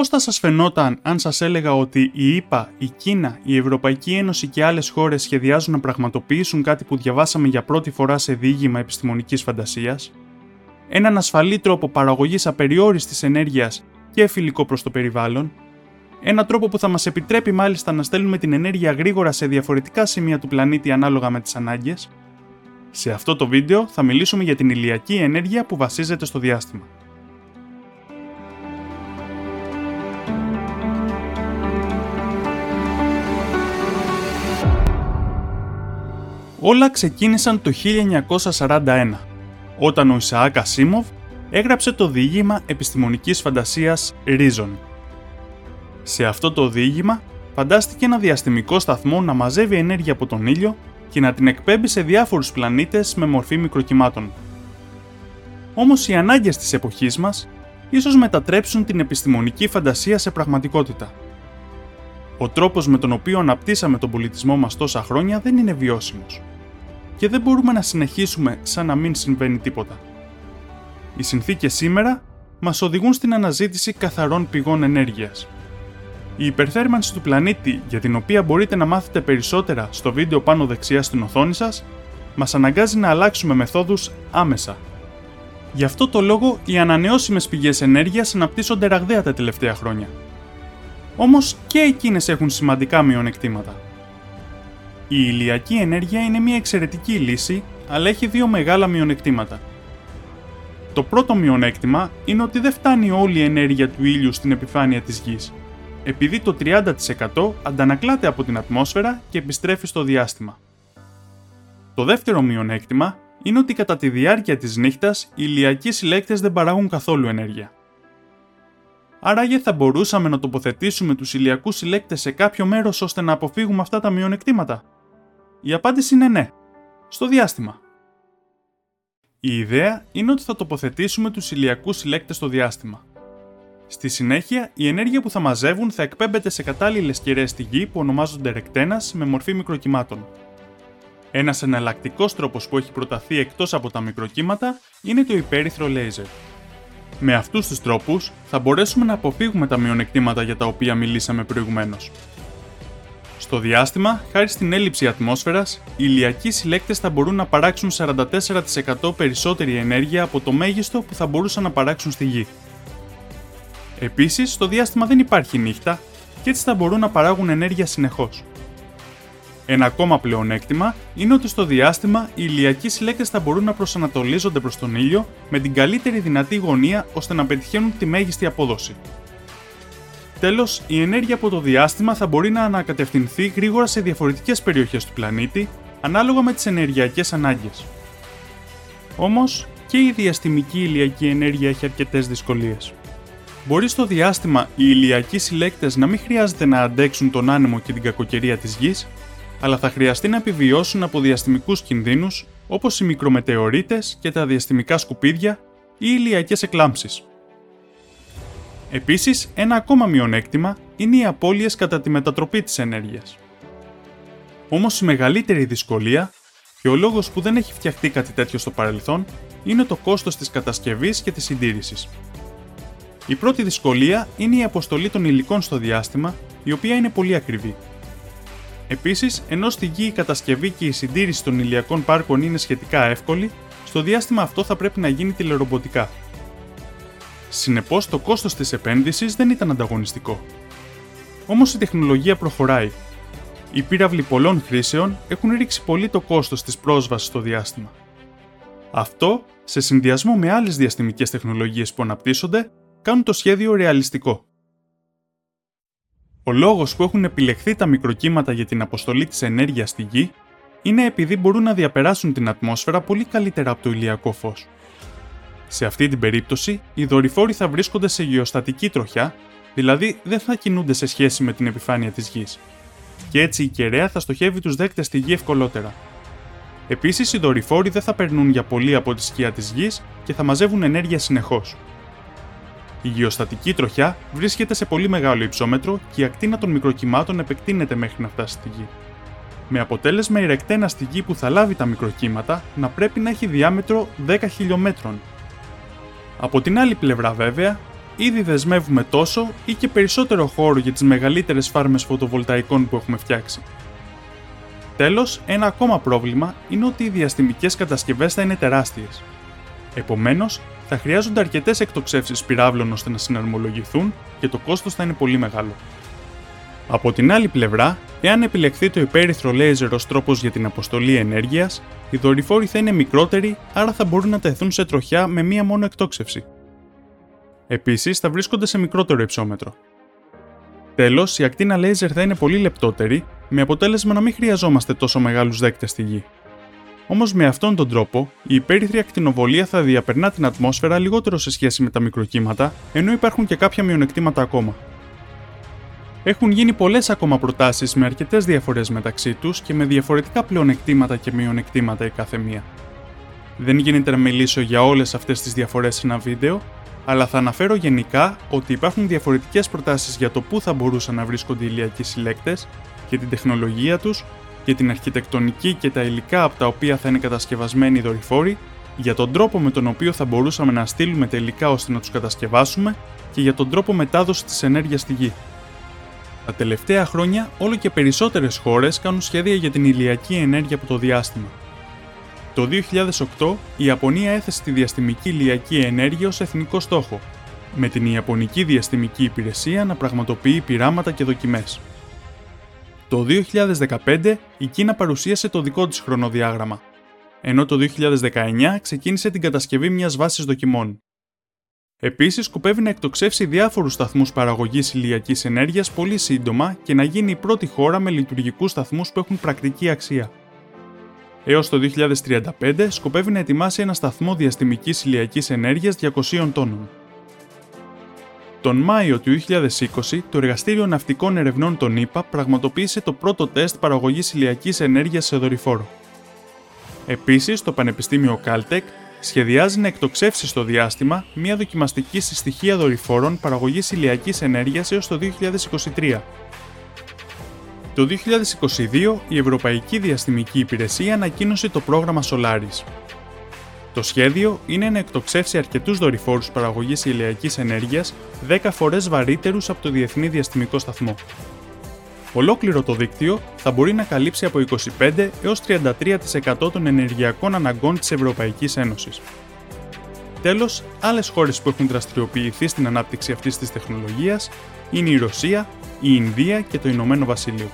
Πώς θα σας φαινόταν αν σας έλεγα ότι η ΕΠΑ, η Κίνα, η Ευρωπαϊκή Ένωση και άλλες χώρες σχεδιάζουν να πραγματοποιήσουν κάτι που διαβάσαμε για πρώτη φορά σε διήγημα επιστημονικής φαντασίας, έναν ασφαλή τρόπο παραγωγής απεριόριστης ενέργειας και φιλικό προς το περιβάλλον, ένα τρόπο που θα μας επιτρέπει μάλιστα να στέλνουμε την ενέργεια γρήγορα σε διαφορετικά σημεία του πλανήτη ανάλογα με τις ανάγκες; Σε αυτό το βίντεο θα μιλήσουμε για την ηλιακή ενέργεια που βασίζεται στο διάστημα. Όλα ξεκίνησαν το 1941, όταν ο Ισαάκ Ασίμοβ έγραψε το διήγημα επιστημονικής φαντασίας Reason. Σε αυτό το διήγημα φαντάστηκε ένα διαστημικό σταθμό να μαζεύει ενέργεια από τον ήλιο και να την εκπέμπει σε διάφορους πλανήτες με μορφή μικροκυμάτων. Όμως οι ανάγκες της εποχής μας ίσως μετατρέψουν την επιστημονική φαντασία σε πραγματικότητα. Ο τρόπος με τον οποίο αναπτύσσαμε τον πολιτισμό μας τόσα χρόνια δεν είναι βιώσιμος και δεν μπορούμε να συνεχίσουμε σαν να μην συμβαίνει τίποτα. Οι συνθήκες σήμερα μας οδηγούν στην αναζήτηση καθαρών πηγών ενέργειας. Η υπερθέρμανση του πλανήτη, για την οποία μπορείτε να μάθετε περισσότερα στο βίντεο πάνω δεξιά στην οθόνη σας, μας αναγκάζει να αλλάξουμε μεθόδους άμεσα. Γι' αυτό το λόγο οι ανανεώσιμες πηγές ενέργειας αναπτύσσονται ραγδαία τα τελευταία χρόνια. Όμως και εκείνες έχουν σημαντικά μειονεκτήματα. Η ηλιακή ενέργεια είναι μια εξαιρετική λύση, αλλά έχει δύο μεγάλα μειονεκτήματα. Το πρώτο μειονέκτημα είναι ότι δεν φτάνει όλη η ενέργεια του ήλιου στην επιφάνεια της γης, επειδή το 30% αντανακλάται από την ατμόσφαιρα και επιστρέφει στο διάστημα. Το δεύτερο μειονέκτημα είναι ότι κατά τη διάρκεια της νύχτας οι ηλιακοί συλλέκτες δεν παράγουν καθόλου ενέργεια. Άραγε θα μπορούσαμε να τοποθετήσουμε τους ηλιακούς συλλέκτες σε κάποιο μέρος ώστε να αποφύγουμε αυτά τα μειονεκτήματα. Η απάντηση είναι ναι. Στο διάστημα. Η ιδέα είναι ότι θα τοποθετήσουμε τους ηλιακούς συλλέκτες στο διάστημα. Στη συνέχεια, η ενέργεια που θα μαζεύουν θα εκπέμπεται σε κατάλληλες κεραίες στη γη που ονομάζονται ρεκτένας με μορφή μικροκυμάτων. Ένας εναλλακτικός τρόπος που έχει προταθεί εκτός από τα μικροκύματα είναι το υπέρυθρο λέιζερ. Με αυτούς τους τρόπους θα μπορέσουμε να αποφύγουμε τα μειονεκτήματα για τα οποία μιλήσαμε προηγουμένως. Στο διάστημα, χάρη στην έλλειψη ατμόσφαιρας, οι ηλιακοί συλλέκτες θα μπορούν να παράξουν 44% περισσότερη ενέργεια από το μέγιστο που θα μπορούσαν να παράξουν στη Γη. Επίσης, στο διάστημα δεν υπάρχει νύχτα και έτσι θα μπορούν να παράγουν ενέργεια συνεχώς. Ένα ακόμα πλεονέκτημα είναι ότι στο διάστημα οι ηλιακοί συλλέκτες θα μπορούν να προσανατολίζονται προς τον ήλιο με την καλύτερη δυνατή γωνία ώστε να πετυχαίνουν τη μέγιστη απόδοση. Τέλος, η ενέργεια από το διάστημα θα μπορεί να ανακατευθυνθεί γρήγορα σε διαφορετικές περιοχές του πλανήτη, ανάλογα με τις ενεργειακές ανάγκες. Όμως, και η διαστημική ηλιακή ενέργεια έχει αρκετές δυσκολίες. Μπορεί στο διάστημα οι ηλιακοί συλλέκτες να μην χρειάζεται να αντέξουν τον άνεμο και την κακοκαιρία της γης, αλλά θα χρειαστεί να επιβιώσουν από διαστημικούς κινδύνους όπως οι μικρομετεωρίτε και τα διαστημικά σκουπίδια ή ηλιακές εκλάμψεις. Επίσης, ένα ακόμα μειονέκτημα είναι οι απώλειες κατά τη μετατροπή της ενέργειας. Όμως η μεγαλύτερη δυσκολία και ο λόγος που δεν έχει φτιαχτεί κάτι τέτοιο στο παρελθόν είναι το κόστος της κατασκευής και της συντήρησης. Η πρώτη δυσκολία είναι η αποστολή των υλικών στο διάστημα, η οποία είναι πολύ ακριβή. Επίσης, ενώ στη γη η κατασκευή και η συντήρηση των ηλιακών πάρκων είναι σχετικά εύκολη, στο διάστημα αυτό θα πρέπει να γίνει τηλερομποτικά, Συνεπώς, το κόστος της επένδυσης δεν ήταν ανταγωνιστικό. Όμως η τεχνολογία προχωράει. Οι πύραυλοι πολλών χρήσεων έχουν ρίξει πολύ το κόστος της πρόσβασης στο διάστημα. Αυτό, σε συνδυασμό με άλλες διαστημικές τεχνολογίες που αναπτύσσονται, κάνουν το σχέδιο ρεαλιστικό. Ο λόγος που έχουν επιλεχθεί τα μικροκύματα για την αποστολή της ενέργειας στη γη είναι επειδή μπορούν να διαπεράσουν την ατμόσφαιρα πολύ καλύτερα από το ηλιακό φως. Σε αυτή την περίπτωση, οι δορυφόροι θα βρίσκονται σε γεωστατική τροχιά, δηλαδή δεν θα κινούνται σε σχέση με την επιφάνεια της γης. Και έτσι η κεραία θα στοχεύει τους δέκτες στη γη ευκολότερα. Επίσης, οι δορυφόροι δεν θα περνούν για πολύ από τη σκιά της γης και θα μαζεύουν ενέργεια συνεχώς. Η γεωστατική τροχιά βρίσκεται σε πολύ μεγάλο υψόμετρο και η ακτίνα των μικροκυμάτων επεκτείνεται μέχρι να φτάσει στη γη. Με αποτέλεσμα η ρεκτένα στη γη που θα λάβει τα μικροκύματα να πρέπει να έχει διάμετρο 10 χιλιόμετρων από την άλλη πλευρά βέβαια, ήδη δεσμεύουμε τόσο ή και περισσότερο χώρο για τις μεγαλύτερες φάρμες φωτοβολταϊκών που έχουμε φτιάξει. Τέλος, ένα ακόμα πρόβλημα είναι ότι οι διαστημικές κατασκευές θα είναι τεράστιες. Επομένως, θα χρειάζονται αρκετές εκτοξεύσεις πυράβλων ώστε να συναρμολογηθούν και το κόστος θα είναι πολύ μεγάλο. Από την άλλη πλευρά, εάν επιλεχθεί το υπέρυθρο λέιζερ ως τρόπος για την αποστολή ενέργειας, οι δορυφόροι θα είναι μικρότεροι, άρα θα μπορούν να τεθούν σε τροχιά με μία μόνο εκτόξευση. Επίσης, θα βρίσκονται σε μικρότερο υψόμετρο. Τέλος, η ακτίνα λέιζερ θα είναι πολύ λεπτότερη, με αποτέλεσμα να μην χρειαζόμαστε τόσο μεγάλους δέκτες στη γη. Όμως με αυτόν τον τρόπο, η υπέρυθρη ακτινοβολία θα διαπερνά την ατμόσφαιρα λιγότερο σε σχέση με τα μικροκύματα, ενώ υπάρχουν και κάποια μειονεκτήματα ακόμα. Έχουν γίνει πολλές ακόμα προτάσεις με αρκετές διαφορές μεταξύ τους και με διαφορετικά πλεονεκτήματα και μειονεκτήματα η κάθε μία. Δεν γίνεται να μιλήσω για όλες αυτές τις διαφορές σε ένα βίντεο, αλλά θα αναφέρω γενικά ότι υπάρχουν διαφορετικές προτάσεις για το πού θα μπορούσαν να βρίσκονται οι ηλιακοί συλλέκτες και την τεχνολογία τους για την αρχιτεκτονική και τα υλικά από τα οποία θα είναι κατασκευασμένοι οι δορυφόροι, για τον τρόπο με τον οποίο θα μπορούσαμε να στείλουμε τα υλικά ώστε να τους κατασκευάσουμε και για τον τρόπο μετάδοσης της ενέργειας στη γη. Τα τελευταία χρόνια, όλο και περισσότερες χώρες κάνουν σχέδια για την ηλιακή ενέργεια από το διάστημα. Το 2008, η Ιαπωνία έθεσε τη διαστημική ηλιακή ενέργεια ως εθνικό στόχο, με την Ιαπωνική Διαστημική Υπηρεσία να πραγματοποιεί πειράματα και δοκιμές. Το 2015 η Κίνα παρουσίασε το δικό της χρονοδιάγραμμα, ενώ το 2019 ξεκίνησε την κατασκευή μιας βάσης δοκιμών. Επίσης, σκοπεύει να εκτοξεύσει διάφορους σταθμούς παραγωγής ηλιακής ενέργειας πολύ σύντομα και να γίνει η πρώτη χώρα με λειτουργικούς σταθμούς που έχουν πρακτική αξία. Έως το 2035 σκοπεύει να ετοιμάσει ένα σταθμό διαστημικής ηλιακής ενέργειας 200 τόνων. Τον Μάιο του 2020, το Εργαστήριο Ναυτικών Ερευνών των ΗΠΑ πραγματοποίησε το πρώτο τεστ παραγωγής ηλιακής ενέργειας σε δορυφόρο. Επίσης, το Πανεπιστήμιο Caltech σχεδιάζει να εκτοξεύσει στο διάστημα μια δοκιμαστική συστοιχεία δορυφόρων παραγωγής ηλιακής ενέργειας έως το 2023. Το 2022, η Ευρωπαϊκή Διαστημική Υπηρεσία ανακοίνωσε το πρόγραμμα Solaris, το σχέδιο είναι να εκτοξεύσει αρκετούς δορυφόρους παραγωγής ηλιακής ενέργειας 10 φορές βαρύτερους από το Διεθνή Διαστημικό Σταθμό. Ολόκληρο το δίκτυο θα μπορεί να καλύψει από 25 έως 33% των ενεργειακών αναγκών της Ευρωπαϊκής Ένωσης. Τέλος, άλλες χώρες που έχουν δραστηριοποιηθεί στην ανάπτυξη αυτής της τεχνολογίας είναι η Ρωσία, η Ινδία και το Ηνωμένο Βασίλειο.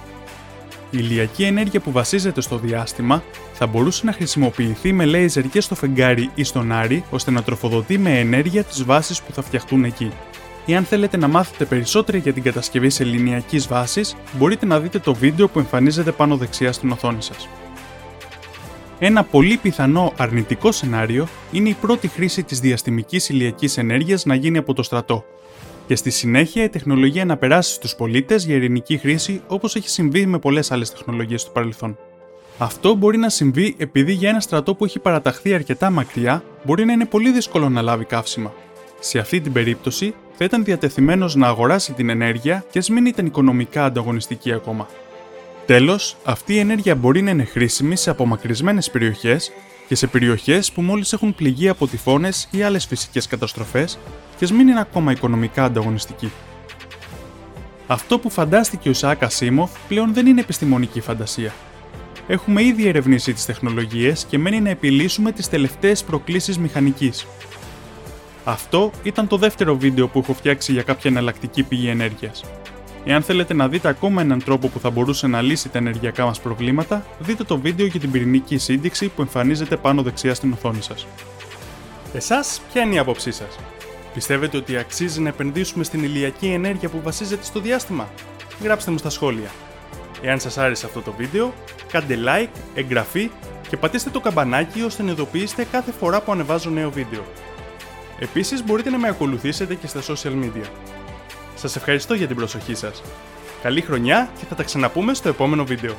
Η ηλιακή ενέργεια που βασίζεται στο διάστημα θα μπορούσε να χρησιμοποιηθεί με λέιζερ και στο φεγγάρι ή στον Άρη ώστε να τροφοδοτεί με ενέργεια τις βάσεις που θα φτιαχτούν εκεί. Εάν θέλετε να μάθετε περισσότερα για την κατασκευή σε λινιακής βάσης, μπορείτε να δείτε το βίντεο που εμφανίζεται πάνω δεξιά στην οθόνη σας. Ένα πολύ πιθανό αρνητικό σενάριο είναι η πρώτη χρήση της διαστημικής ηλιακής ενέργειας να γίνει από το στρατό, και στη συνέχεια η τεχνολογία να περάσει στους πολίτες για ειρηνική χρήση όπως έχει συμβεί με πολλές άλλες τεχνολογίες του παρελθόν. Αυτό μπορεί να συμβεί επειδή για ένα στρατό που έχει παραταχθεί αρκετά μακριά μπορεί να είναι πολύ δύσκολο να λάβει καύσιμα. Σε αυτή την περίπτωση θα ήταν διατεθειμένος να αγοράσει την ενέργεια και ας μην ήταν οικονομικά ανταγωνιστική ακόμα. Τέλος, αυτή η ενέργεια μπορεί να είναι χρήσιμη σε απομακρυσμένες περιοχές και σε περιοχές που μόλις έχουν πληγεί από τυφώνες ή άλλες φυσικές καταστροφές και μην είναι ακόμα οικονομικά ανταγωνιστική. Αυτό που φαντάστηκε ο Σάκα Σίμοφ πλέον δεν είναι επιστημονική φαντασία. Έχουμε ήδη ερευνήσει τις τεχνολογίες και μένει να επιλύσουμε τις τελευταίες προκλήσεις μηχανικής. Αυτό ήταν το δεύτερο βίντεο που έχω φτιάξει για κάποια εναλλακτική πηγή ενέργειας. Εάν θέλετε να δείτε ακόμα έναν τρόπο που θα μπορούσε να λύσει τα ενεργειακά μας προβλήματα, δείτε το βίντεο για την πυρηνική σύνδεξη που εμφανίζεται πάνω δεξιά στην οθόνη σας. Εσάς, ποια είναι η άποψή σας, Πιστεύετε ότι αξίζει να επενδύσουμε στην ηλιακή ενέργεια που βασίζεται στο διάστημα; Γράψτε μου στα σχόλια. Εάν σας άρεσε αυτό το βίντεο, κάντε like, εγγραφή και πατήστε το καμπανάκι ώστε να ειδοποιήσετε κάθε φορά που ανεβάζω νέο βίντεο. Επίσης μπορείτε να με ακολουθήσετε και στα social media. Σας ευχαριστώ για την προσοχή σας. Καλή χρονιά και θα τα ξαναπούμε στο επόμενο βίντεο.